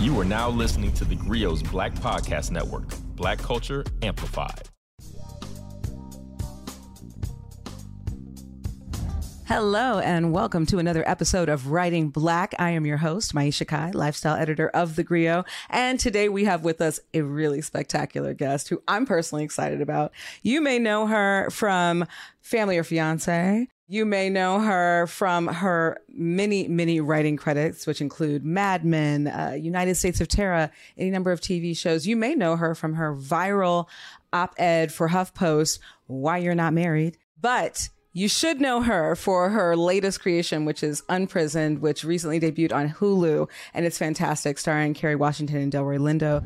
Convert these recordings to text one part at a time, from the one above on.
You are now listening to the Grio's Black Podcast Network, Black Culture Amplified. Hello, and welcome to another episode of Writing Black. I am your host, Maiysha Kai, lifestyle editor of The Grio. And today we have with us a really spectacular guest who I'm personally excited about. You may know her from Family or Fiance. You may know her from her many, many writing credits, which include Mad Men, uh, United States of Tara, any number of TV shows. You may know her from her viral op-ed for HuffPost, Why You're Not Married. But you should know her for her latest creation, which is Unprisoned, which recently debuted on Hulu, and it's fantastic, starring Kerry Washington and Delroy Lindo.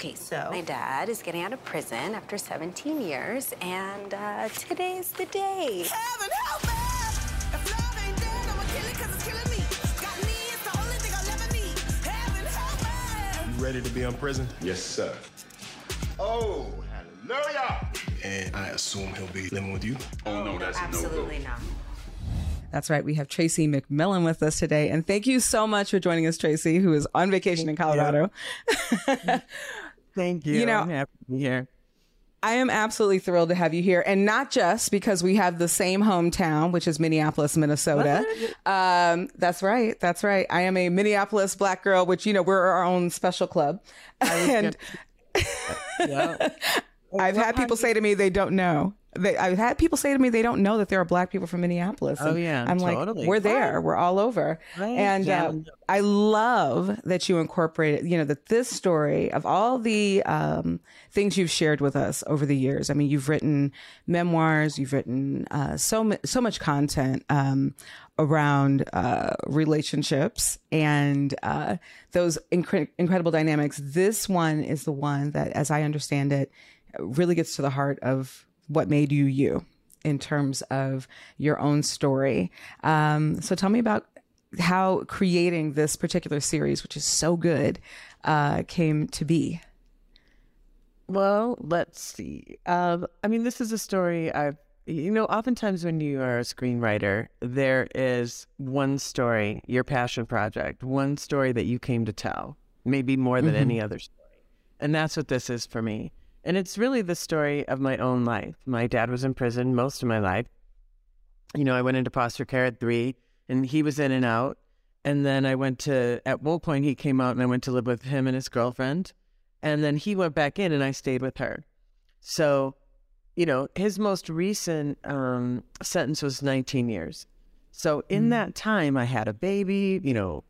Okay, so my dad is getting out of prison after 17 years, and uh, today's the day. Heaven help me! If love ain't dead, I'ma kill it 'cause it's killing me. Got me, it's the only thing I'll ever need. Heaven help me! You ready to be in prison? Yes, sir. Oh, hallelujah! And I assume he'll be living with you. Oh no, that's Absolutely no not. That's right. We have Tracy McMillan with us today. And thank you so much for joining us, Tracy, who is on vacation in Colorado. Thank you. You know- I'm happy to be here. I am absolutely thrilled to have you here. And not just because we have the same hometown, which is Minneapolis, Minnesota. Um, that's right. That's right. I am a Minneapolis black girl, which, you know, we're our own special club. And Yeah. I've had people say to me they don't know. They, I've had people say to me they don't know that there are black people from Minneapolis. Oh, yeah, I'm like, totally. we're there. We're all over. Right, And yeah. uh, I love that you incorporated. You know that this story of all the um, things you've shared with us over the years. I mean, you've written memoirs. You've written uh, so so much content. Um, around uh, relationships and uh, those incre- incredible dynamics. This one is the one that, as I understand it, really gets to the heart of what made you you in terms of your own story. Um, so tell me about how creating this particular series, which is so good, uh, came to be. Well, let's see. Um, I mean, this is a story I've, you know, oftentimes when you are a screenwriter, there is one story, your passion project, one story that you came to tell, maybe more than any other story. And that's what this is for me. And it's really the story of my own life. My dad was in prison most of my life. You know, I went into foster care at three, and he was in and out. And then I went to, at one point, he came out and I went to live with him and his girlfriend. And then he went back in and I stayed with her. So, you know, his most recent um, sentence was 19 years. So in that time, I had a baby, you know,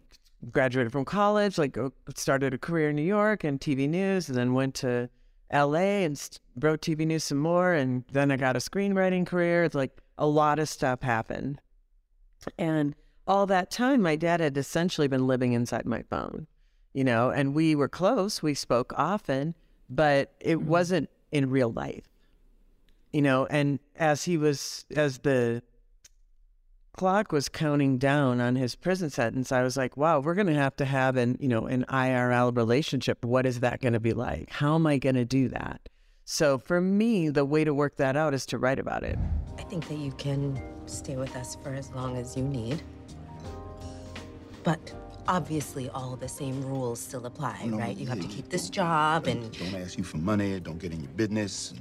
graduated from college, like started a career in New York and TV news, and then went to LA and wrote TV news some more. And then I got a screenwriting career. It's like a lot of stuff happened. And all that time, my dad had essentially been living inside my phone, you know, and we were close. We spoke often, but it mm-hmm. wasn't in real life, you know. And as he was, as the clock was counting down on his prison sentence, I was like, wow, we're going to have to have an, you know, an IRL relationship. What is that going to be like? How am I going to do that? So for me, the way to work that out is to write about it. I think that you can stay with us for as long as you need. But obviously, all the same rules still apply, No, right? You have to keep this job and. Don't ask you for money. Don't get in your business.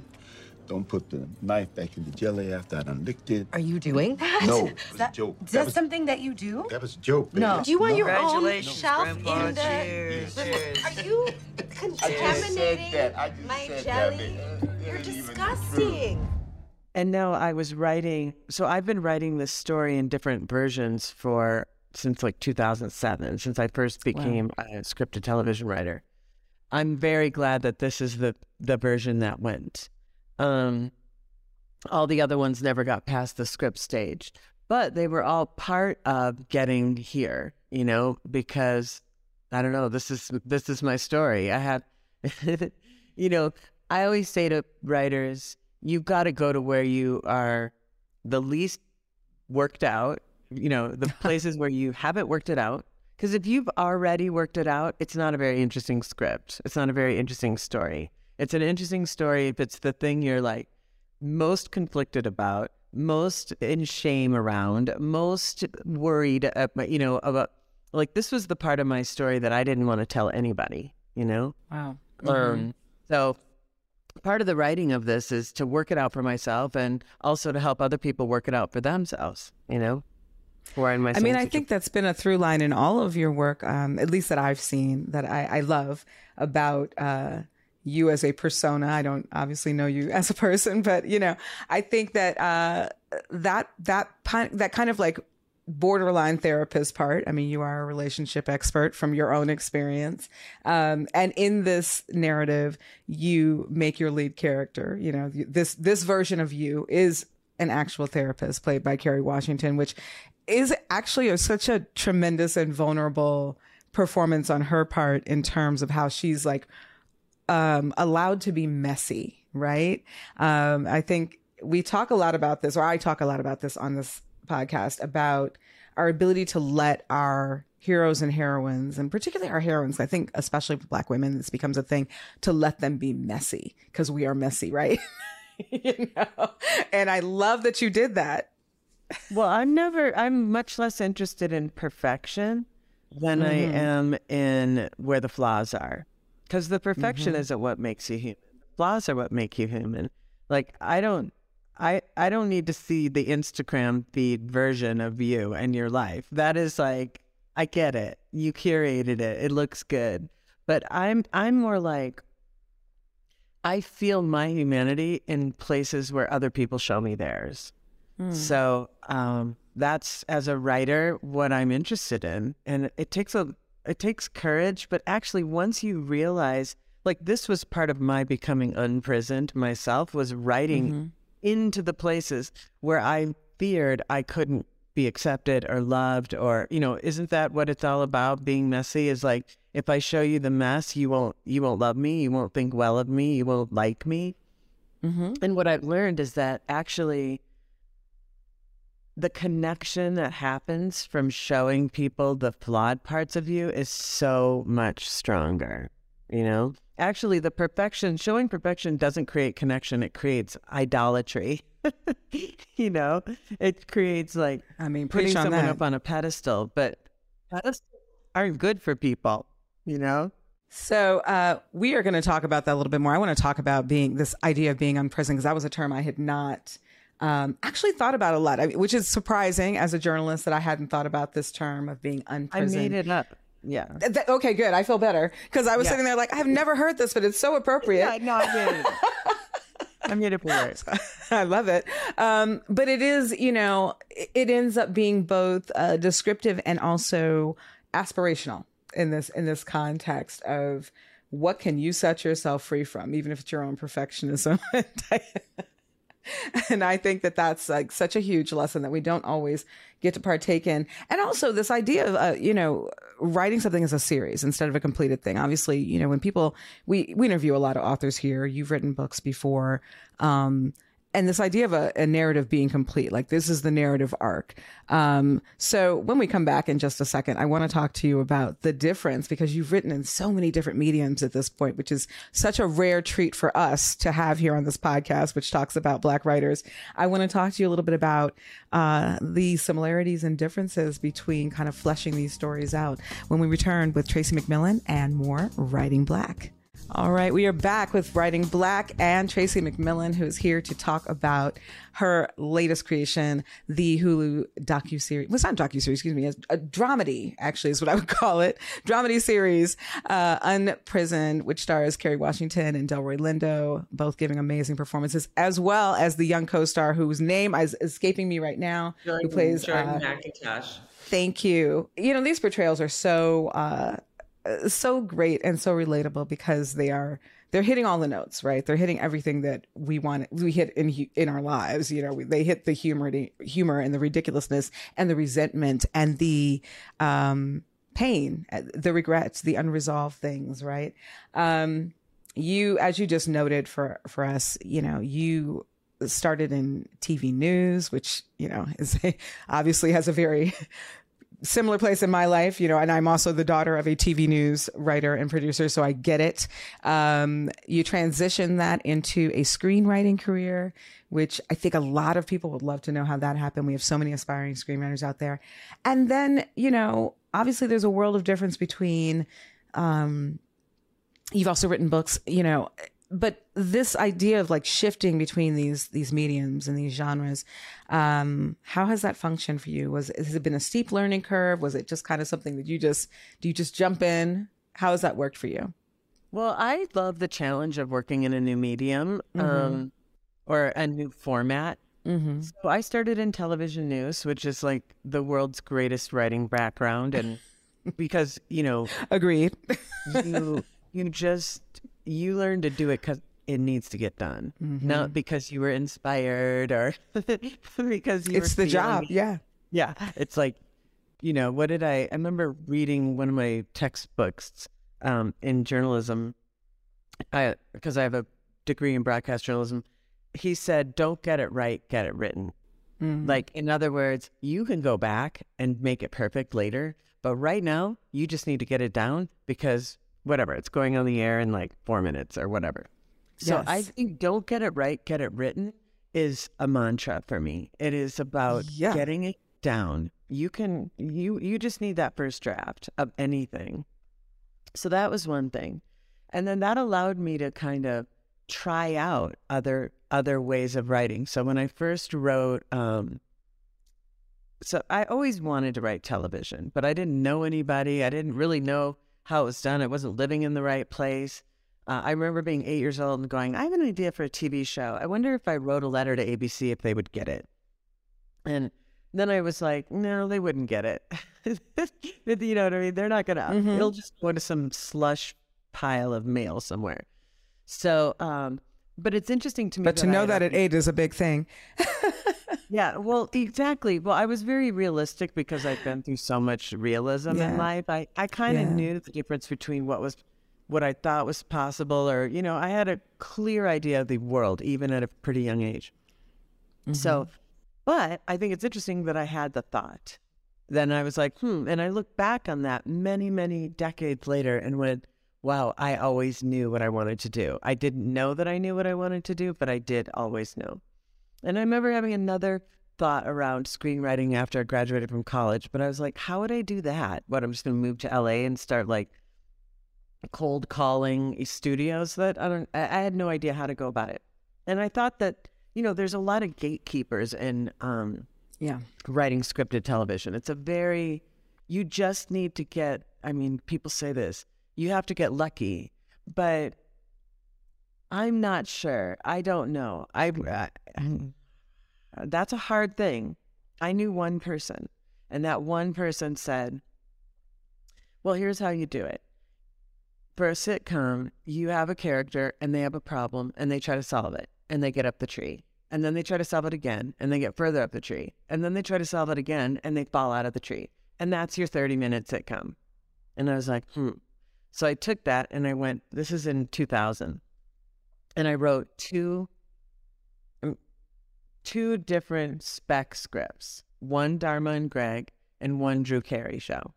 Don't put the knife back in the jelly after I done licked it. Are you doing that? No, Is it was a that, joke. Is That that was- something that you do? That was a joke. Baby. No. Do you want your own shelf Grandpa. in the? Cheers, cheers. Are you I just said contaminating that. I just my said jelly? that. You're ain't even the truth. disgusting. And now I was writing, so I've been writing this story in different versions for since like 2007, since I first became a scripted television writer. I'm very glad that this is the the version that went. Um, all the other ones never got past the script stage, but they were all part of getting here. You know, because I don't know. This is this is my story. I have, you know, I always say to writers, you've got to go to where you are the least worked out. You know, the places where you haven't worked it out. Because if you've already worked it out, it's not a very interesting script. It's not a very interesting story. It's an interesting story if it's the thing you're like most conflicted about, most in shame around, most worried, about, you know, about like this was the part of my story that I didn't want to tell anybody, you know? Wow. Um, so part of the writing of this is to work it out for myself and also to help other people work it out for themselves, you know? In my I mean, I think that's been a through line in all of your work, um, at least that I've seen, that I, I love about uh, you as a persona. I don't obviously know you as a person, but you know, I think that uh, that that that kind of like borderline therapist part. I mean, you are a relationship expert from your own experience, um, and in this narrative, you make your lead character. You know, this this version of you is an actual therapist played by Kerry Washington, which is actually a, such a tremendous and vulnerable performance on her part in terms of how she's like um, allowed to be messy, right? Um, I think we talk a lot about this, or I talk a lot about this on this podcast about our ability to let our heroes and heroines, and particularly our heroines, I think, especially for Black women, this becomes a thing to let them be messy because we are messy, right? you know, and I love that you did that. Well, I'm never, I'm much less interested in perfection than I am in where the flaws are. Because the perfection isn't what makes you human. Flaws are what make you human. Like, I don't, I, I don't need to see the Instagram feed version of you and your life. That is like, I get it. You curated it. It looks good. But I'm, I'm more like, I feel my humanity in places where other people show me theirs. So um, that's as a writer what I'm interested in, and it takes a it takes courage. But actually, once you realize, like this was part of my becoming unprisoned myself, was writing mm-hmm. into the places where I feared I couldn't be accepted or loved, or you know, isn't that what it's all about? Being messy is like if I show you the mess, you won't you won't love me, you won't think well of me, you won't like me. Mm-hmm. And what I've learned is that actually the connection that happens from showing people the flawed parts of you is so much stronger. You know, actually, the perfection, showing perfection doesn't create connection, it creates idolatry. you know, it creates like I mean, putting someone that. up on a pedestal, but pedestals aren't good for people, you know? So uh, we are going to talk about that a little bit more. I want to talk about being this idea of being unprisoned because that was a term I had not um, actually thought about a lot, I mean, which is surprising as a journalist that I hadn't thought about this term of being unprisoned. I made it up. Yeah. Th- th- okay, good. I feel better because I was Yeah. sitting there like I've never heard this, but it's so appropriate. Yeah, no, I made it. I made it work. I love it. Um, but it is, you know, it, it ends up being both uh, descriptive and also aspirational in this in this context of what can you set yourself free from, even if it's your own perfectionism. and I think that that's like such a huge lesson that we don't always get to partake in. And also this idea of, uh, you know, writing something as a series instead of a completed thing. Obviously, you know, when people, we, we interview a lot of authors here. You've written books before. Um, and this idea of a, a narrative being complete, like this is the narrative arc. Um, so when we come back in just a second, I want to talk to you about the difference because you've written in so many different mediums at this point, which is such a rare treat for us to have here on this podcast, which talks about Black writers. I want to talk to you a little bit about uh, the similarities and differences between kind of fleshing these stories out when we return with Tracy McMillan and more Writing Black. All right, we are back with Writing Black and Tracy McMillan, who is here to talk about her latest creation, the Hulu docu-series. Well, it's not docu-series, excuse me, a dramedy, actually is what I would call it. Dramedy series, uh, Unprisoned, which stars Kerry Washington and Delroy Lindo, both giving amazing performances, as well as the young co-star whose name is escaping me right now, who plays uh, McIntosh. Thank you. You know, these portrayals are so uh, so great and so relatable because they are they're hitting all the notes, right? They're hitting everything that we want we hit in in our lives, you know. We, they hit the humor humor and the ridiculousness and the resentment and the um pain, uh, the regrets, the unresolved things, right? Um you as you just noted for for us, you know, you started in TV news, which, you know, is obviously has a very similar place in my life, you know, and I'm also the daughter of a TV news writer and producer, so I get it. Um, you transition that into a screenwriting career, which I think a lot of people would love to know how that happened. We have so many aspiring screenwriters out there. And then, you know, obviously there's a world of difference between um you've also written books, you know, but this idea of like shifting between these these mediums and these genres, um, how has that functioned for you? Was has it been a steep learning curve? Was it just kind of something that you just do you just jump in? How has that worked for you? Well, I love the challenge of working in a new medium um, or a new format. Mm-hmm. So I started in television news, which is like the world's greatest writing background, and because you know Agreed. you you just you learn to do it because it needs to get done, not because you were inspired or because you it's the job. it. Yeah. Yeah, it's like, you know, what did I? I remember reading one of my textbooks um, in journalism, I because I have a degree in broadcast journalism. He said, "Don't get it right, get it written." Like, in other words, you can go back and make it perfect later, but right now, you just need to get it down because whatever, it's going on the air in like four minutes or whatever. So I think don't get it right, get it written is a mantra for me. It is about Yeah. getting it down. You can you you just need that first draft of anything. So that was one thing. And then that allowed me to kind of try out other other ways of writing. So when I first wrote um so I always wanted to write television, but I didn't know anybody. I didn't really know how it was done. I wasn't living in the right place. Uh, I remember being eight years old and going, I have an idea for a TV show. I wonder if I wrote a letter to ABC if they would get it. And then I was like, no, they wouldn't get it. you know what I mean? They're not going to, it'll just go to some slush pile of mail somewhere. So, um, but it's interesting to me. But to know had that at eight is a big thing. yeah, well, exactly. Well, I was very realistic because I've been through so much realism Yeah. in life. I, I kind of Yeah. knew the difference between what was what I thought was possible, or you know, I had a clear idea of the world even at a pretty young age. So, but I think it's interesting that I had the thought. Then I was like, hmm, and I look back on that many, many decades later and went, wow, I always knew what I wanted to do. I didn't know that I knew what I wanted to do, but I did always know. And I remember having another thought around screenwriting after I graduated from college, but I was like, how would I do that? What, I'm just going to move to LA and start like cold calling studios that I don't, I had no idea how to go about it. And I thought that, you know, there's a lot of gatekeepers in um, Yeah. writing scripted television. It's a very, you just need to get, I mean, people say this, you have to get lucky, but I'm not sure. I don't know. I, I that's a hard thing. I knew one person, and that one person said, "Well, here's how you do it. For a sitcom, you have a character and they have a problem and they try to solve it and they get up the tree. And then they try to solve it again and they get further up the tree. And then they try to solve it again and they fall out of the tree. And that's your 30 minute sitcom. And I was like, hmm. So I took that and I went, this is in 2000. And I wrote two um, two different spec scripts, one Dharma and Greg and one Drew Carey show.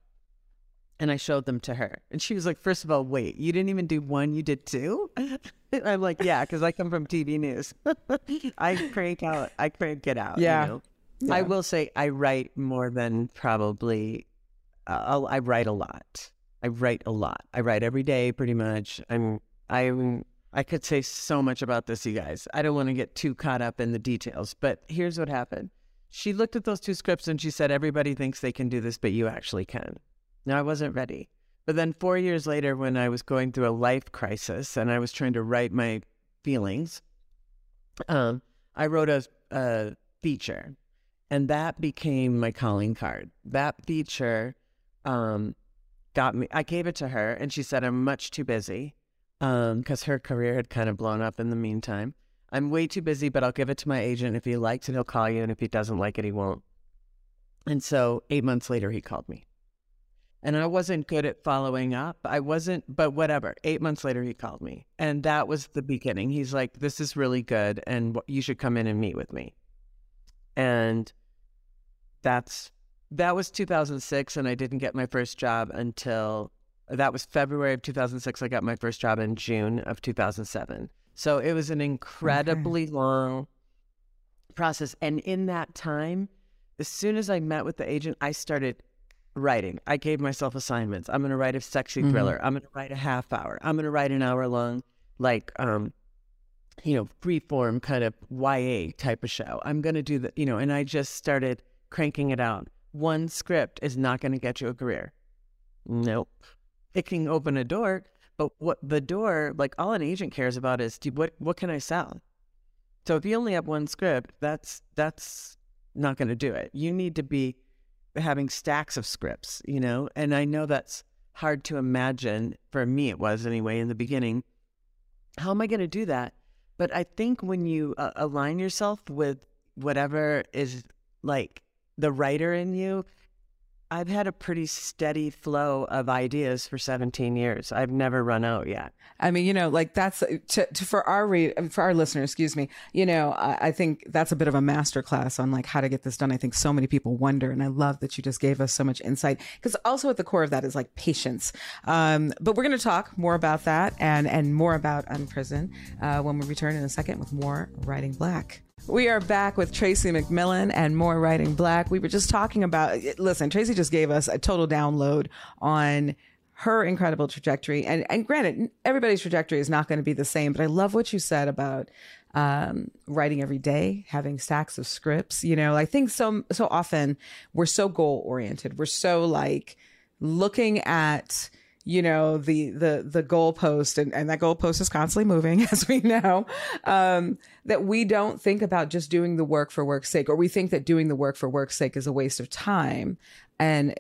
And I showed them to her. And she was like, first of all, wait, you didn't even do one, you did two? I'm like, yeah, because I come from TV news. I crank out, I crank it out. you Yeah. I will say I write more than probably, uh, I write a lot. I write a lot. I write every day pretty much. I'm, I'm, I could say so much about this, you guys. I don't want to get too caught up in the details, but here's what happened. She looked at those two scripts and she said, everybody thinks they can do this, but you actually can. Now, I wasn't ready. But then four years later, when I was going through a life crisis and I was trying to write my feelings, um, I wrote a, a feature, and that became my calling card. That feature um, got me. I gave it to her, and she said, "I'm much too busy," Um, because her career had kind of blown up in the meantime. I'm way too busy, but I'll give it to my agent. If he likes it, he'll call you, and if he doesn't like it, he won't. And so, eight months later, he called me. And I wasn't good at following up. I wasn't, but whatever. Eight months later, he called me. And that was the beginning. He's like, this is really good. And you should come in and meet with me. And that's, that was 2006. And I didn't get my first job until, that was February of 2006. I got my first job in June of 2007. So it was an incredibly long process. And in that time, as soon as I met with the agent, I started writing. I gave myself assignments. I'm going to write a sexy thriller. I'm going to write a half hour. I'm going to write an hour long, like, um, you know, free form kind of YA type of show. I'm going to do the, you know, and I just started cranking it out. One script is not going to get you a career. Nope. It can open a door, but what the door, like all an agent cares about is do, what what can I sell? So if you only have one script, that's that's not going to do it. You need to be having stacks of scripts, you know? And I know that's hard to imagine. For me, it was anyway in the beginning. How am I going to do that? But I think when you uh, align yourself with whatever is like the writer in you, I've had a pretty steady flow of ideas for 17 years. I've never run out yet. I mean, you know, like that's to, to, for our read for our listeners. Excuse me. You know, I, I think that's a bit of a masterclass on like how to get this done. I think so many people wonder, and I love that you just gave us so much insight because also at the core of that is like patience. Um, but we're going to talk more about that and and more about Unprison uh, when we return in a second with more Writing Black. We are back with Tracy McMillan and more Writing Black. We were just talking about, listen, Tracy just gave us a total download on her incredible trajectory. And, and granted, everybody's trajectory is not going to be the same, but I love what you said about um, writing every day, having stacks of scripts. You know, I think so, so often we're so goal oriented. We're so like looking at, you know the the the goalpost and, and that goalpost is constantly moving as we know um that we don't think about just doing the work for work's sake or we think that doing the work for work's sake is a waste of time and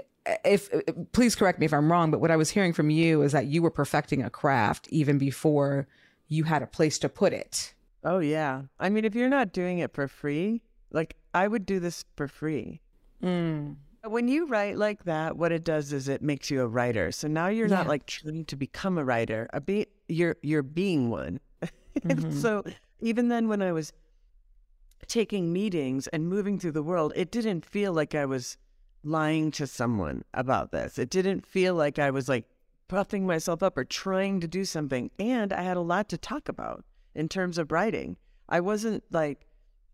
if please correct me if i'm wrong but what i was hearing from you is that you were perfecting a craft even before you had a place to put it Oh, yeah. I mean, if you're not doing it for free, like I would do this for free. When you write like that, what it does is it makes you a writer. So now you're not like trying to become a writer. A be you're you're being one. And mm-hmm. so even then when I was taking meetings and moving through the world, it didn't feel like I was lying to someone about this. It didn't feel like I was like puffing myself up or trying to do something. And I had a lot to talk about in terms of writing. I wasn't like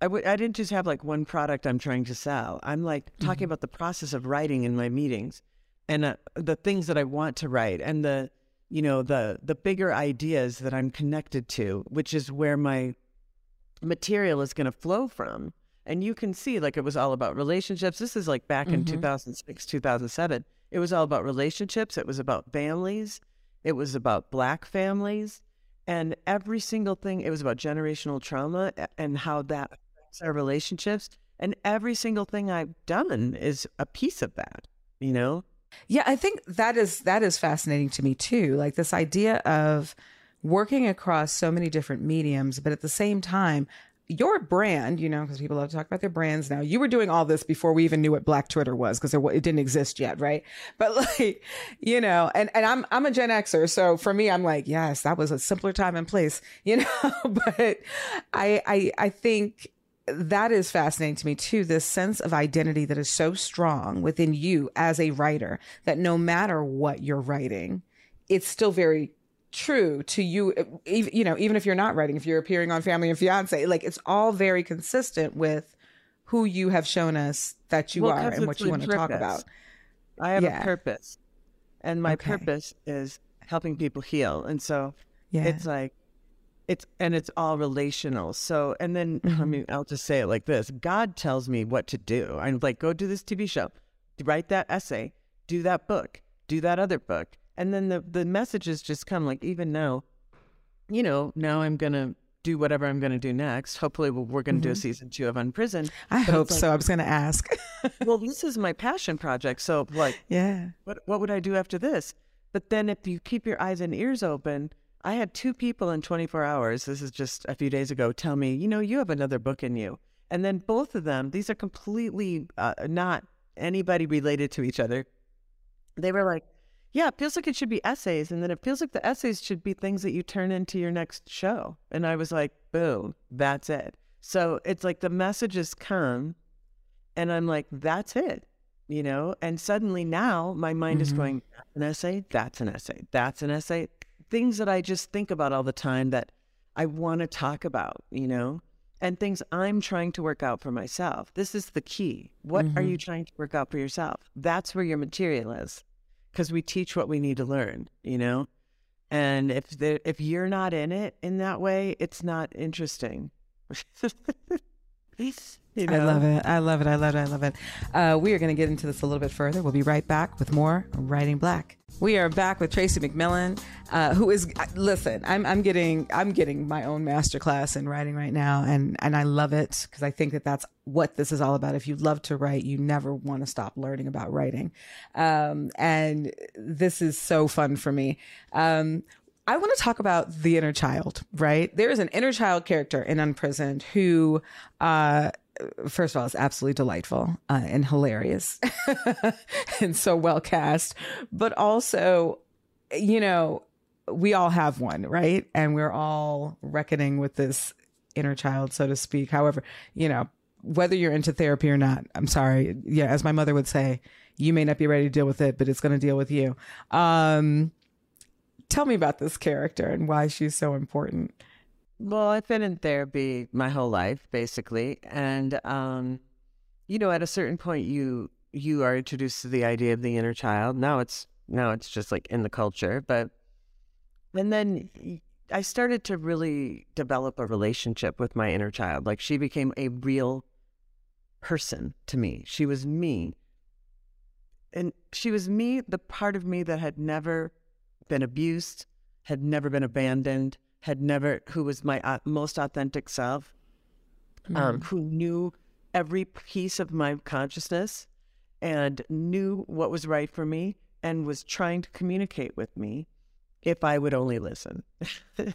I w- I didn't just have like one product I'm trying to sell. I'm like talking about the process of writing in my meetings and uh, the things that I want to write and the you know the the bigger ideas that I'm connected to, which is where my material is going to flow from. And you can see like it was all about relationships. This is like back in 2006, 2007. It was all about relationships, it was about families, it was about black families, and every single thing it was about generational trauma and how that our relationships. And every single thing I've done is a piece of that, you know? Yeah, I think that is that is fascinating to me too. Like this idea of working across so many different mediums, but at the same time, your brand, you know, because people love to talk about their brands now. You were doing all this before we even knew what Black Twitter was, because it didn't exist yet, right? But like, you know, and and I'm I'm a Gen Xer, so for me, I'm like, yes, that was a simpler time and place, you know. but I I I think that is fascinating to me too this sense of identity that is so strong within you as a writer that no matter what you're writing it's still very true to you even, you know even if you're not writing if you're appearing on family and fiance like it's all very consistent with who you have shown us that you Well, are and what you want my to talk about I have Yeah. a purpose, and my Okay. purpose is helping people heal. And so Yeah. it's like, it's and it's all relational. So and then I Mm-hmm. mean, I'll just say it like this: God tells me what to do. I'm like, go do this TV show, write that essay, do that book, do that other book, and then the the messages just come. Like even now, you know, now I'm gonna do whatever I'm gonna do next. Hopefully, we're, we're gonna do a season two of Unprisoned. Mm-hmm. i hope like, so i was going to ask well, this is my passion project. So like yeah what what would I do after this? But then if you keep your eyes and ears open, I had two people in 24 hours, this is just a few days ago, tell me, you know, you have another book in you. And then both of them, these are completely uh, not anybody related to each other. They were like, yeah, it feels like it should be essays. And then it feels like the essays should be things that you turn into your next show. And I was like, boom, that's it. So it's like the messages come and I'm like, that's it, you know? And suddenly now my mind is going, that's an essay, that's an essay, that's an essay. Things that I just think about all the time that I want to talk about, you know? and things I'm trying to work out for myself. This is the key. What are you mm-hmm. trying to work out for yourself? That's where your material is, because we teach what we need to learn. You know, and if the, if you're not in it in that way, it's not interesting. You I love it. I love it. I love it. I love it. Uh, we are going to get into this a little bit further. We'll be right back with more Writing Black. We are back with Tracy McMillan, uh, who is uh, listen. I'm I'm getting I'm getting my own masterclass in writing right now, and and I love it because I think that that's what this is all about. If you love to write, you never want to stop learning about writing, um, and this is so fun for me. Um, I want to talk about the inner child, right? There is an inner child character in Unprisoned who, uh, first of all, it's absolutely delightful uh, and hilarious and so well cast, but also, you know, we all have one, right? And we're all reckoning with this inner child, so to speak. However, you know, whether you're into therapy or not, I'm sorry. Yeah, as my mother would say, you may not be ready to deal with it, but it's going to deal with you. Um, tell me about this character and why she's so important. Well, I've been in therapy my whole life, basically, and um, you know, at a certain point, you you are introduced to the idea of the inner child. Now it's now it's just like in the culture, but and then I started to really develop a relationship with my inner child. Like she became a real person to me. She was me, and she was me, the part of me that had never been abused, had never been abandoned, had never, who was my au- most authentic self, um, mm-hmm. who knew every piece of my consciousness and knew what was right for me and was trying to communicate with me if I would only listen.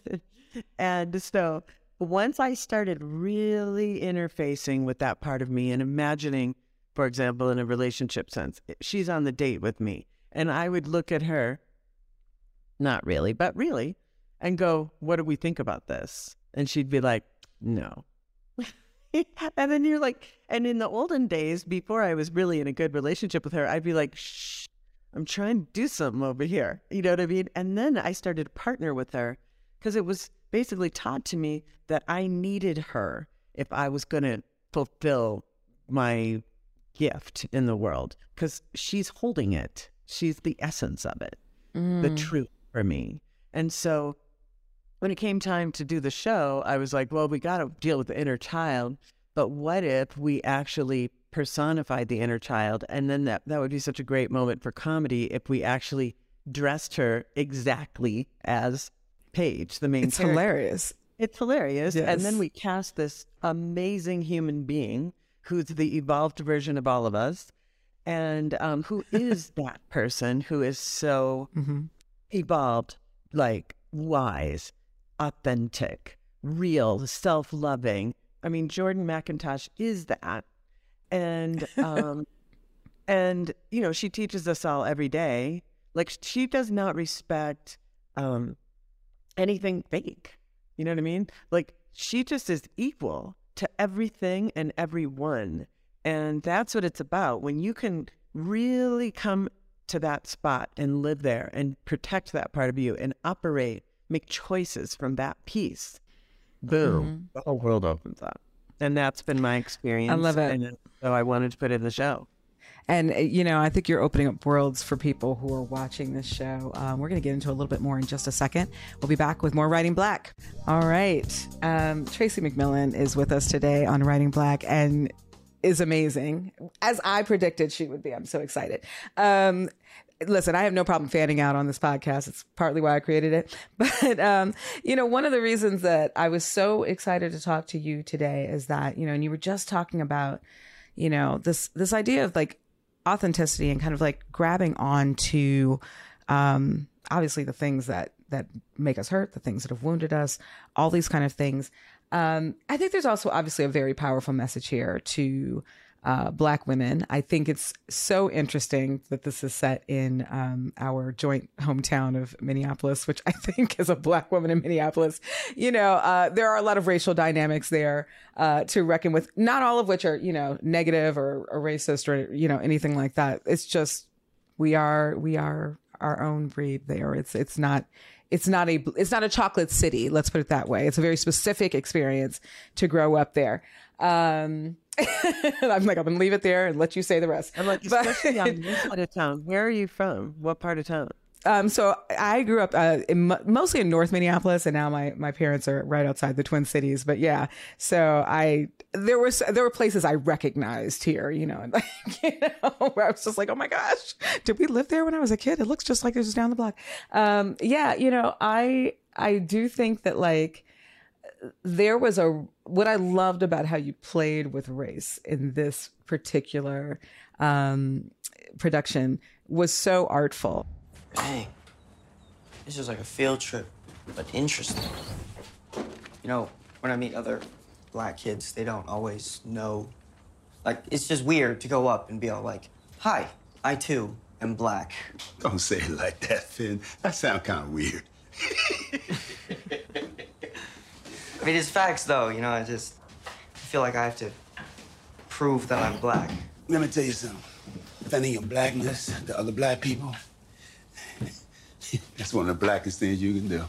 and so once I started really interfacing with that part of me and imagining, for example, in a relationship sense, eh, she's on the date with me, and I would look at her not really, but really, and go, What do we think about this? And she'd be like, No. and then you're like, and in the olden days, before I was really in a good relationship with her, I'd be like, Shh, I'm trying to do something over here. You know what I mean? And then I started to partner with her because it was basically taught to me that I needed her if I was going to fulfill my gift in the world because she's holding it. She's the essence of it the mm. truth for me. And so when it came time to do the show, I was like, well, we got to deal with the inner child. But what if we actually personified the inner child? And then that, that would be such a great moment for comedy if we actually dressed her exactly as Paige, the main It's character. hilarious. It's hilarious. And then we cast this amazing human being who's the evolved version of all of us and um, who is that person who is so evolved, like wise, authentic, real, self loving. I mean, Jordan McIntosh is that. And, um, and, you know, she teaches us all every day. Like, she does not respect, um, anything fake. You know what I mean? Like she just is equal to everything and everyone. And that's what it's about. When you can really come to that spot and live there and protect that part of you and operate, make choices from that piece, boom, the whole world opens up. And that's been my experience. I love it. And so I wanted to put it in the show. And, uh, you know, I think you're opening up worlds for people who are watching this show. Um, we're going to get into a little bit more in just a second. We'll be back with more Writing Black. All right. Um, Tracy McMillan is with us today on Writing Black and is amazing, as I predicted she would be. I'm so excited. Um, listen, I have no problem fanning out on this podcast. It's partly why I created it. But, um, you know, one of the reasons that I was so excited to talk to you today is that, you know, and you were just talking about, you know, this, this idea of like authenticity and kind of like grabbing on to, um, obviously the things that, that make us hurt, the things that have wounded us, all these kind of things. Um, I think there's also obviously a very powerful message here to, uh, black women. I think it's so interesting that this is set in um, our joint hometown of Minneapolis, which I think is a black woman in Minneapolis, you know, uh, there are a lot of racial dynamics there uh, to reckon with. Not all of which are, you know, negative or, or racist or you know anything like that. It's just we are we are our own breed there. It's it's not it's not a it's not a chocolate city. Let's put it that way. It's a very specific experience to grow up there. Um, I'm like I'm gonna leave it there and let you say the rest. I'm like, But- especially on this side of town. Where are you from? What part of town? Um, so I grew up uh, in, mostly in North Minneapolis, and now my my parents are right outside the Twin Cities. But yeah, so I there was there were places I recognized here, you know, and like you know, where I was just like, oh my gosh, did we live there when I was a kid? It looks just like it was down the block. Um, yeah, you know, I I do think that like there was a what I loved about how you played with race in this particular um, production was so artful. Dang. This is like a field trip, but interesting. You know, when I meet other black kids, they don't always know. Like, it's just weird to go up and be all like, Hi, I too am black. Don't say it like that, Finn. That sounds kind of weird. I mean, it's facts though, you know, I just I feel like I have to prove that I'm black. Let me tell you something. Defending your blackness to other black people, that's one of the blackest things you can do.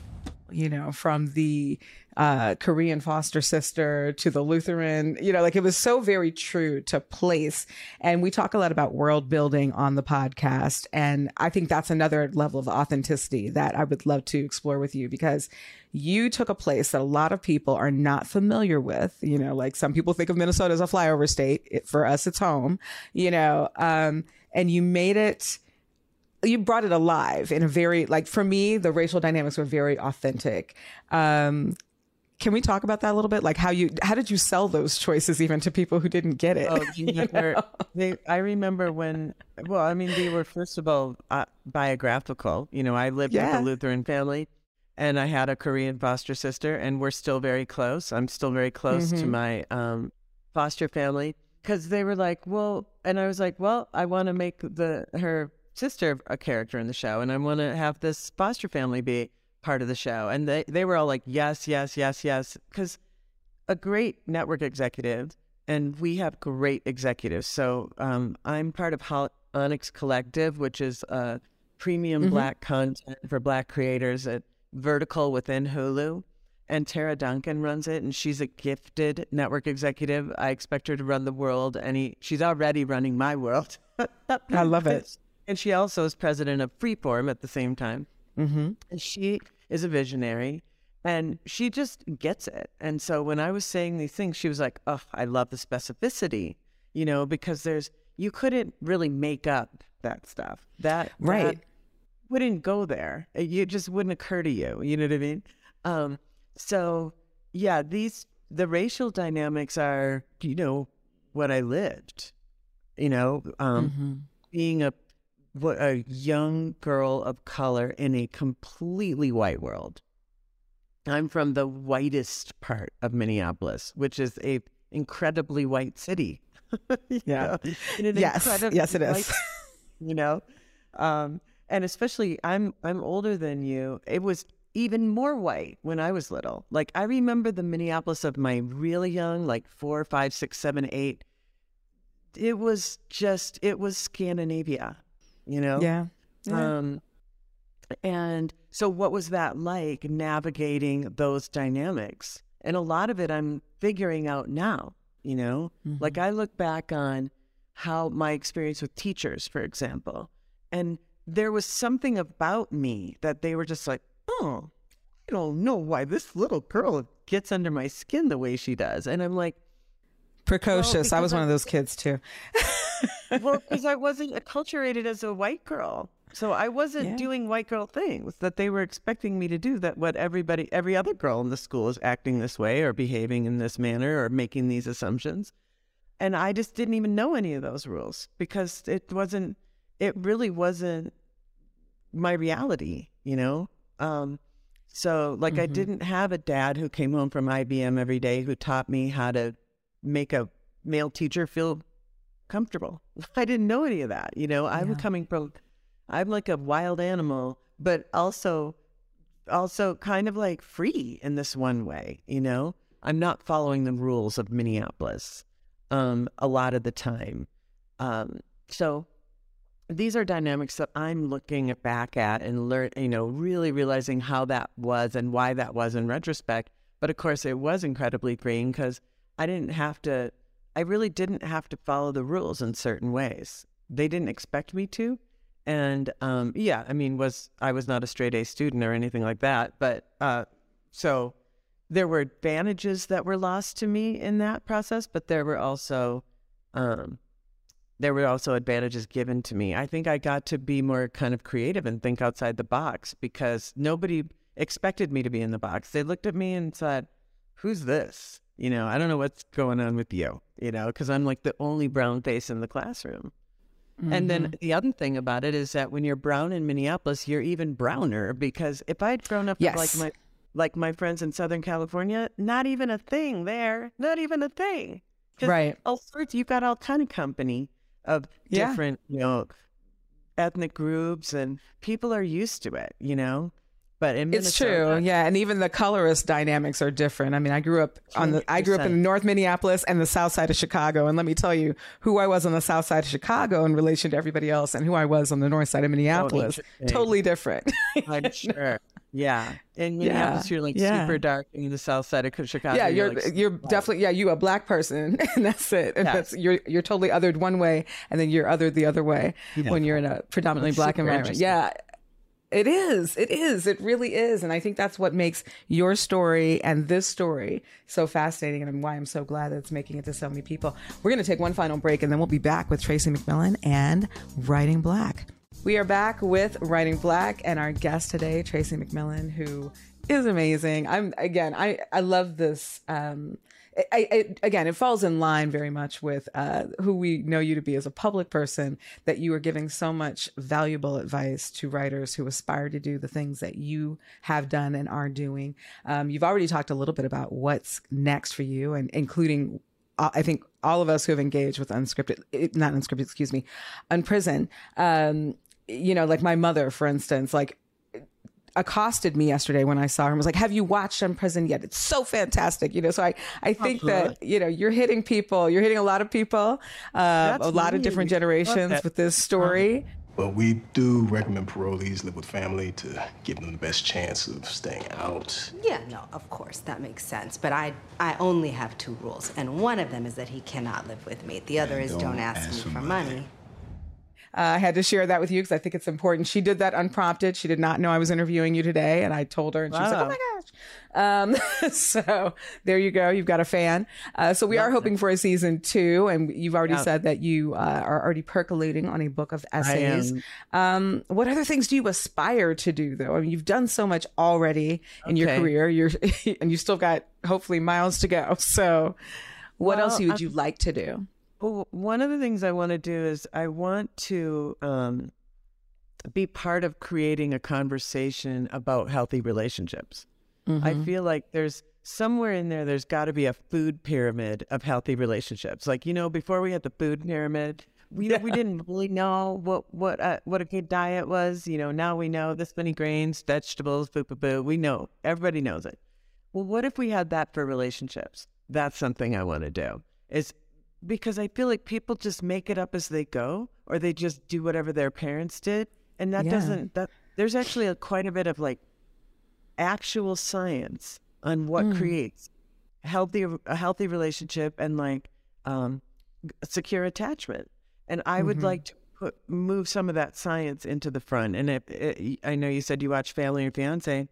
you know, from the uh, Korean foster sister to the Lutheran, you know, like it was so very true to place. And we talk a lot about world building on the podcast. And I think that's another level of authenticity that I would love to explore with you because you took a place that a lot of people are not familiar with. You know, like some people think of Minnesota as a flyover state. It, for us, it's home, you know, um, and you made it you brought it alive in a very like for me the racial dynamics were very authentic um can we talk about that a little bit like how you how did you sell those choices even to people who didn't get it Oh, you never, they, I remember when, well, I mean, they were, first of all, uh, biographical. You know, I lived Yeah. with a Lutheran family and I had a Korean foster sister, and we're still very close. I'm still very close to my um, foster family because they were like, well, and I was like, well, I want to make the her sister a character in the show, and I want to have this foster family be part of the show. And they, they were all like, yes, yes, yes, yes. Because a great network executive, and we have great executives. So um, I'm part of Hol- Onyx Collective, which is uh, premium black content for black creators at Vertical within Hulu. And Tara Duncan runs it, and she's a gifted network executive. I expect her to run the world, and he, she's already running my world. I love it. And she also is president of Freeform at the same time. Mm-hmm. And she is a visionary and she just gets it. And so when I was saying these things, she was like, oh, I love the specificity, you know, because there's, you couldn't really make up that stuff. That, Right. that wouldn't go there. It just wouldn't occur to you. You know what I mean? Um, so yeah, these, the racial dynamics are, you know, what I lived, you know, um, being a what a young girl of color in a completely white world. I'm from the whitest part of Minneapolis, which is a incredibly white city. Yeah. in an Yes. Yes, it is. white- you know, um, and especially I'm I'm older than you. It was even more white when I was little. Like I remember the Minneapolis of my really young, like four, five, six, seven, eight. It was just it was Scandinavia, you know. yeah Yeah. Um, and so, what was that like navigating those dynamics? And a lot of it I'm figuring out now, you know? Like, I look back on how my experience with teachers, for example, and there was something about me that they were just like, oh, I don't know why this little girl gets under my skin the way she does. And I'm like, precocious i because was one I- of those kids too well, because I wasn't acculturated as a white girl. So I wasn't Yeah. doing white girl things that they were expecting me to do. That what everybody, every other girl in the school is acting this way or behaving in this manner or making these assumptions. And I just didn't even know any of those rules because it wasn't, it really wasn't my reality, you know? Um, so, like, I didn't have a dad who came home from IBM every day who taught me how to make a male teacher feel comfortable. I didn't know any of that. You know, I'm coming from, I'm like a wild animal, but also, also kind of like free in this one way. You know, I'm not following the rules of Minneapolis um, a lot of the time. Um, so, these are dynamics that I'm looking back at and learn, you know, really realizing how that was and why that was in retrospect. But of course, it was incredibly freeing because I didn't have to, I really didn't have to follow the rules in certain ways. They didn't expect me to. And um, yeah, I mean, was I was not a straight A student or anything like that. But uh, so there were advantages that were lost to me in that process, but there were also um, there were also advantages given to me. I think I got to be more kind of creative and think outside the box because nobody expected me to be in the box. They looked at me and said, "Who's this?" You know, I don't know what's going on with you. You know, because I'm like the only brown face in the classroom. And then mm-hmm. the other thing about it is that when you're brown in Minneapolis, you're even browner because if I'd grown up Yes. like my like my friends in Southern California, not even a thing there, not even a thing. Right. All sorts. You've got all kind of company of Yeah. different, you know, ethnic groups, and people are used to it. You know, but in It's true, yeah, and even the colorist dynamics are different. I mean, I grew up on the I grew up in 100%. North Minneapolis and the South Side of Chicago, and let me tell you who I was on the South Side of Chicago in relation to everybody else, and who I was on the North Side of Minneapolis, totally different. I'm sure. Yeah. In Minneapolis, you're like yeah. super dark, and in the south side of Chicago. yeah, you're like, you're definitely yeah, you a black person, and that's it. And Yes. that's you're you're totally othered one way, and then you're othered the other way when you're in a predominantly That's black environment. Yeah. It is. It is. It really is. And I think that's what makes your story and this story so fascinating and why I'm so glad that it's making it to so many people. We're going to take one final break and then we'll be back with Tracy McMillan and Writing Black. We are back with Writing Black and our guest today, Tracy McMillan, who is amazing. I'm again, I I love this. Um, I, I, again, it falls in line very much with uh, who we know you to be as a public person. That you are giving so much valuable advice to writers who aspire to do the things that you have done and are doing. Um, you've already talked a little bit about what's next for you, and including uh, I think all of us who have engaged with unscripted, eh, not unscripted, excuse me, unprison. Um, you know, like my mother, for instance, like accosted me yesterday when I saw her and was like, "Have you watched Unprison yet? It's so fantastic." You know, so I I think that you know you're hitting people, you're hitting a lot of people, uh, a lot of different generations with this story. But we do recommend parolees live with family to give them the best chance of staying out. Yeah, no, of course, that makes sense. But I, I only have two rules, and one of them is that he cannot live with me. The other is don't, don't ask, ask me for for money. money. Uh, I had to share that with you because I think it's important. She did that unprompted. She did not know I was interviewing you today, and I told her, and she was like, "Oh my gosh!" Um, so there you go. You've got a fan. Uh, so we are hoping for a season two, and you've already Yeah. said that you uh, are already percolating on a book of essays. Um, what other things do you aspire to do, though? I mean, you've done so much already in your career. You're and you still got hopefully miles to go. So, what else would you like to do? Well, one of the things I want to do is I want to um, be part of creating a conversation about healthy relationships. I feel like there's somewhere in there, there's got to be a food pyramid of healthy relationships. Like, you know, before we had the food pyramid, we, we didn't really know what what uh, what a good diet was. You know, now we know this many grains, vegetables, boo boo boo. We know everybody knows it. Well, what if we had that for relationships? That's something I want to do. Is because I feel like people just make it up as they go, or they just do whatever their parents did, and that Yeah. doesn't. That there's actually a, quite a bit of like actual science on what mm. creates healthy a healthy relationship and like um, secure attachment. And I would mm-hmm. like to put move some of that science into the front. And if, eh, i I know you said you watch Family and Fiance,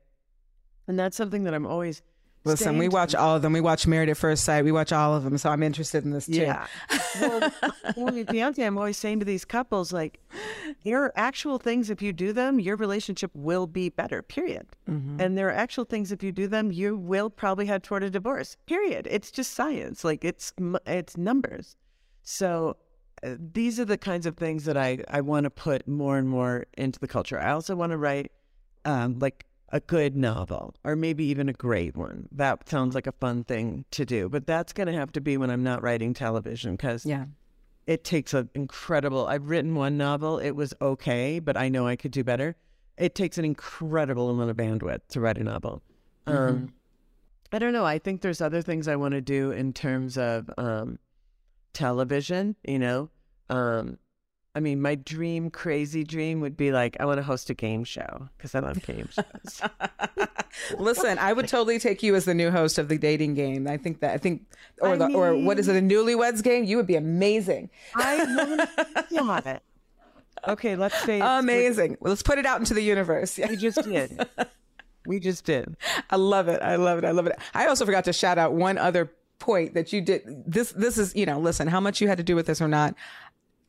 and that's something that I'm always Listen, we watch all of them. We watch Married at First Sight. We watch all of them. So I'm interested in this too. Yeah. well, well, with Beyonce, I'm always saying to these couples, like, there are actual things, if you do them, your relationship will be better, period. And there are actual things, if you do them, you will probably head toward a divorce, period. It's just science. Like, it's, it's numbers. So uh, these are the kinds of things that I, I want to put more and more into the culture. I also want to write, um, like, a good novel or maybe even a great one. That sounds like a fun thing to do, but that's going to have to be when I'm not writing television because Yeah. it takes an incredible. I've written one novel, it was okay, but I know I could do better. It takes an incredible amount of bandwidth to write a novel. Um, I don't know. I think there's other things I want to do in terms of um, television, you know. Um, I mean, my dream, crazy dream would be like, I want to host a game show because I love game shows. Listen, I would totally take you as the new host of the dating game. I think that I think, or I the or what is it, the Newlyweds game? You would be amazing, I love it. Okay, let's say it's- amazing. Well, let's put it out into the universe. Yeah. We just did. We just did. I love it. I love it. I love it. I also forgot to shout out one other point that you did. This this is you know, listen, how much you had to do with this or not,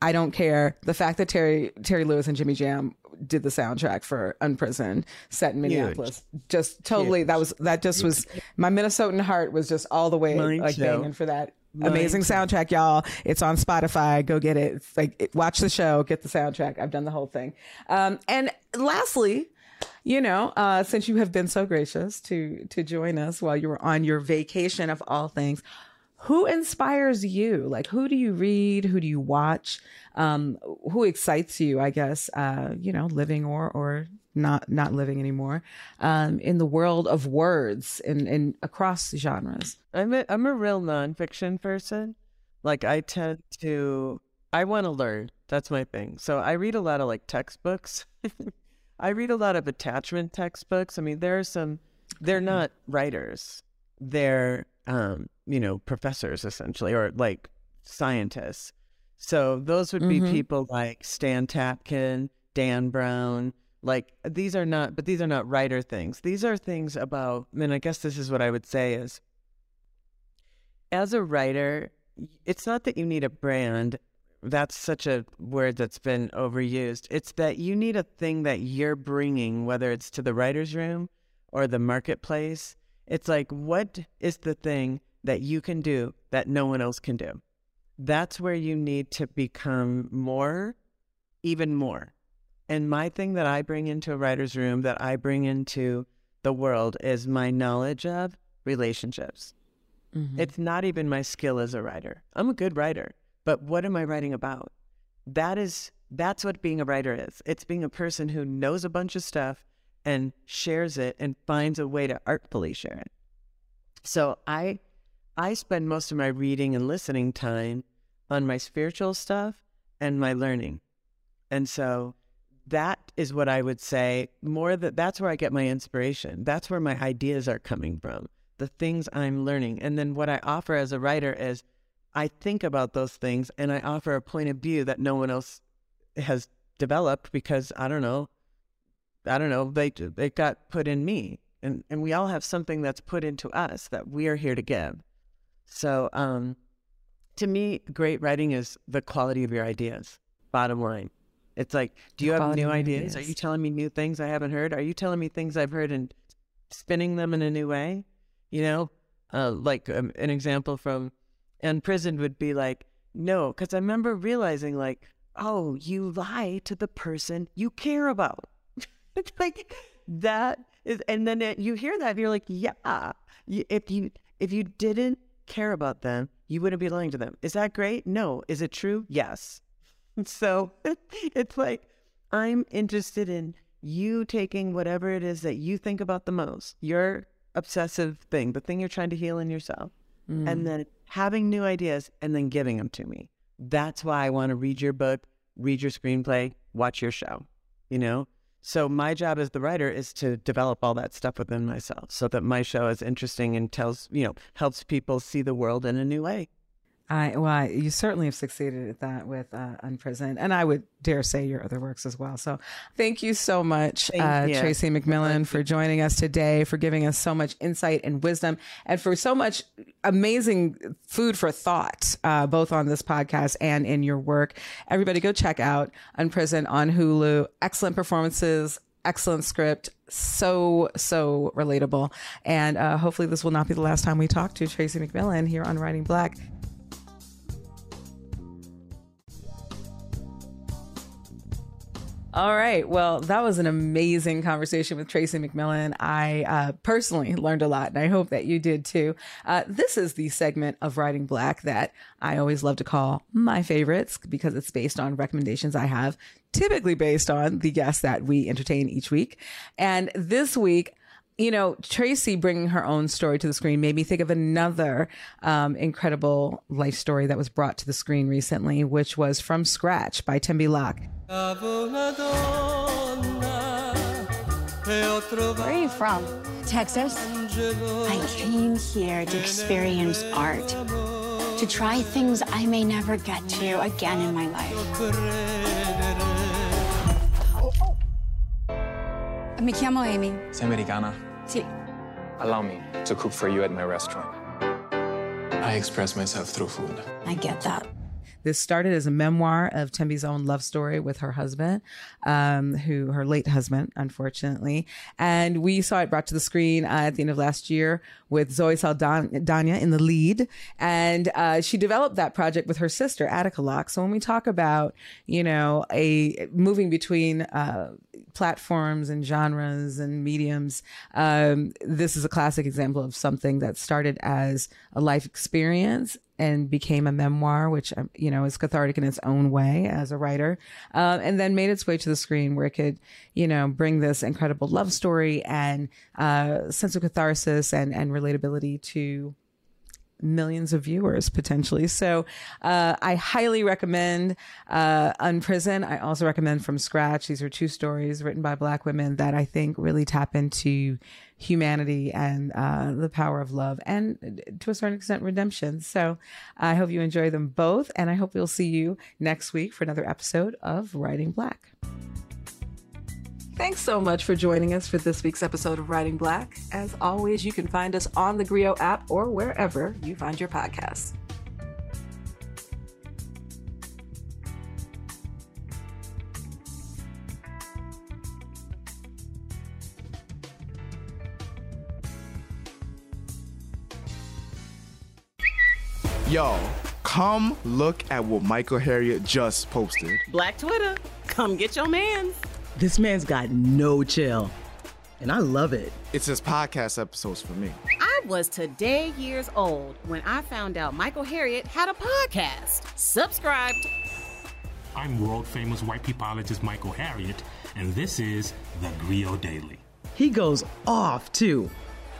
I don't care. The fact that Terry Terry Lewis and Jimmy Jam did the soundtrack for Unprisoned set in Minneapolis, just totally that was that just was my Minnesotan heart was just all the way Mine like banging for that. Mine Amazing too. soundtrack, y'all. It's on Spotify. Go get it. It's like it- watch the show, get the soundtrack. I've done the whole thing. Um, and lastly, you know, uh, since you have been so gracious to to join us while you were on your vacation of all things, who inspires you? Like, who do you read? Who do you watch? Um, who excites you? I guess, uh, you know, living or or not not living anymore um, in the world of words and and across genres. I'm a, I'm a real nonfiction person. Like I tend to, I want to learn. That's my thing. So I read a lot of like textbooks. I read a lot of attachment textbooks. I mean, there are some. They're not writers. They're um, you know, professors essentially, or like scientists. So those would be people like Stan Tatkin, Dan Brown. Like these are not, but these are not writer things. These are things about. And I guess this is what I would say is as a writer, it's not that you need a brand. That's such a word that's been overused. It's that you need a thing that you're bringing, whether it's to the writer's room or the marketplace. It's like, what is the thing that you can do that no one else can do? That's where you need to become more, even more. And my thing that I bring into a writer's room, that I bring into the world, is my knowledge of relationships. Mm-hmm. It's not even my skill as a writer. I'm a good writer, but what am I writing about? That is that's what being a writer is. It's being a person who knows a bunch of stuff and shares it and finds a way to artfully share it. So I I spend most of my reading and listening time on my spiritual stuff and my learning. And so that is what I would say more that that's where I get my inspiration. That's where my ideas are coming from. The things I'm learning. And then what I offer as a writer is I think about those things and I offer a point of view that no one else has developed because I don't know. I don't know. They they got put in me. And and we all have something that's put into us that we are here to give. So um to me, great writing is the quality of your ideas. Bottom line. It's like, do you have new ideas? Are you telling me new things I haven't heard? Are you telling me things I've heard and spinning them in a new way? You know, uh, like um, an example from Unprisoned would be like, no, because I remember realizing, like, oh, you lie to the person you care about. it's like that is, and then it, you hear that, and you're like, yeah. You, if you if you didn't care about them, you wouldn't be lying to them. Is that great? No. Is it true? Yes. So it's like I'm interested in you taking whatever it is that you think about the most, your obsessive thing, the thing you're trying to heal in yourself, and mm. then having new ideas and then giving them to me. That's why I want to read your book, read your screenplay, watch your show, you know? So my job as the writer is to develop all that stuff within myself so that my show is interesting and tells, you know, helps people see the world in a new way. I well, I- you certainly have succeeded at that with uh, Unprisoned, and I would dare say your other works as well. So, thank you so much, uh, you. Tracy McMillan, for joining us today, for giving us so much insight and wisdom, and for so much amazing food for thought, uh, both on this podcast and in your work. Everybody, go check out Unprisoned on Hulu. Excellent performances. Excellent script, so so relatable, and uh, hopefully this will not be the last time we talk to Tracy McMillan here on Writing Black. All right. Well, that was an amazing conversation with Tracy McMillan. I uh, personally learned a lot, and I hope that you did too. Uh, this is the segment of Writing Black that I always love to call my favorites because it's based on recommendations I have, typically based on the guests that we entertain each week. And this week, you know, Tracy bringing her own story to the screen made me think of another um, incredible life story that was brought to the screen recently, which was From Scratch by Tembi Locke. Where are you from? Texas. I came here to experience art, to try things I may never get to again in my life. Mi chiamo Amy. Sei americana? Sì. Allow me to cook for you at my restaurant. I express myself through food. I get that. This started as a memoir of Tembi's own love story with her husband, um, who her late husband, unfortunately. And we saw it brought to the screen uh, at the end of last year with Zoe Saldana in the lead. And uh, she developed that project with her sister, Attica Locke. So when we talk about, you know, a moving between uh, platforms and genres and mediums, um, this is a classic example of something that started as a life experience and became a memoir, which um, you know is cathartic in its own way as a writer, uh, and then made its way to the screen where it could, you know, bring this incredible love story and uh, sense of catharsis and and relatability to millions of viewers potentially. So uh, I highly recommend uh, Unprison. I also recommend From Scratch. These are two stories written by Black women that I think really tap into humanity and uh, the power of love and to a certain extent redemption. So I hope you enjoy them both. And I hope we'll see you next week for another episode of Writing Black. Thanks so much for joining us for this week's episode of Writing Black. As always, you can find us on the Grio app or wherever you find your podcasts. Yo, come look at what Michael Harriot just posted. Black Twitter, come get your mans. This man's got no chill, and I love it. It's his podcast episodes for me. I was today years old when I found out Michael Harriot had a podcast. Subscribed. I'm world famous white peopleologist Michael Harriot, and this is the Grio Daily. He goes off, too,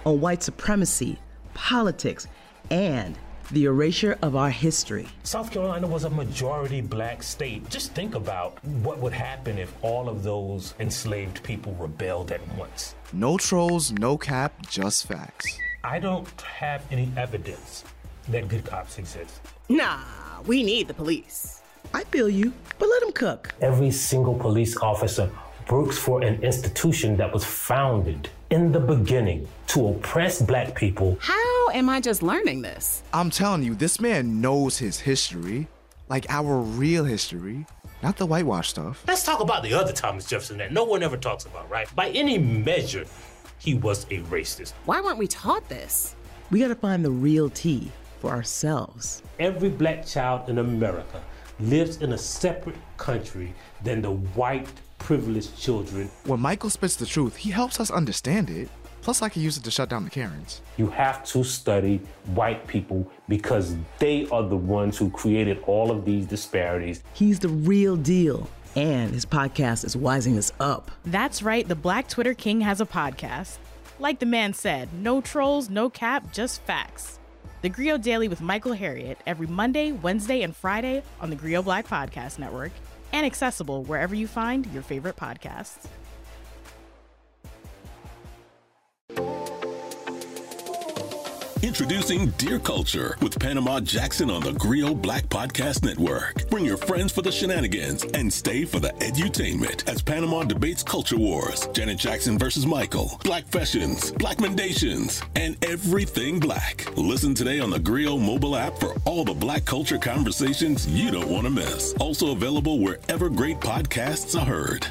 on white supremacy, politics, and the erasure of our history. South Carolina was a majority black state. Just think about what would happen if all of those enslaved people rebelled at once. No trolls, no cap, just facts. I don't have any evidence that good cops exist. Nah, we need the police. I feel you, but let them cook. Every single police officer works for an institution that was founded in the beginning to oppress black people. How am I just learning this? I'm telling you, this man knows his history, like our real history, not the whitewash stuff. Let's talk about the other Thomas Jefferson that no one ever talks about, right? By any measure, he was a racist. Why weren't we taught this? We gotta find the real tea for ourselves. Every black child in America lives in a separate country than the white privileged children. When Michael spits the truth, he helps us understand it. Plus, I can use it to shut down the Karens. You have to study white people because they are the ones who created all of these disparities. He's the real deal. And his podcast is wising us up. That's right, the Black Twitter King has a podcast. Like the man said, no trolls, no cap, just facts. The Grio Daily with Michael Harriot every Monday, Wednesday, and Friday on the Grio Black Podcast Network and accessible wherever you find your favorite podcasts. Introducing Dear Culture with Panama Jackson on the Grio Black Podcast Network. Bring your friends for the shenanigans and stay for the edutainment as Panama debates culture wars, Janet Jackson versus Michael, black fashions, black mendations, and everything black. Listen today on the Grio mobile app for all the black culture conversations you don't want to miss. Also available wherever great podcasts are heard.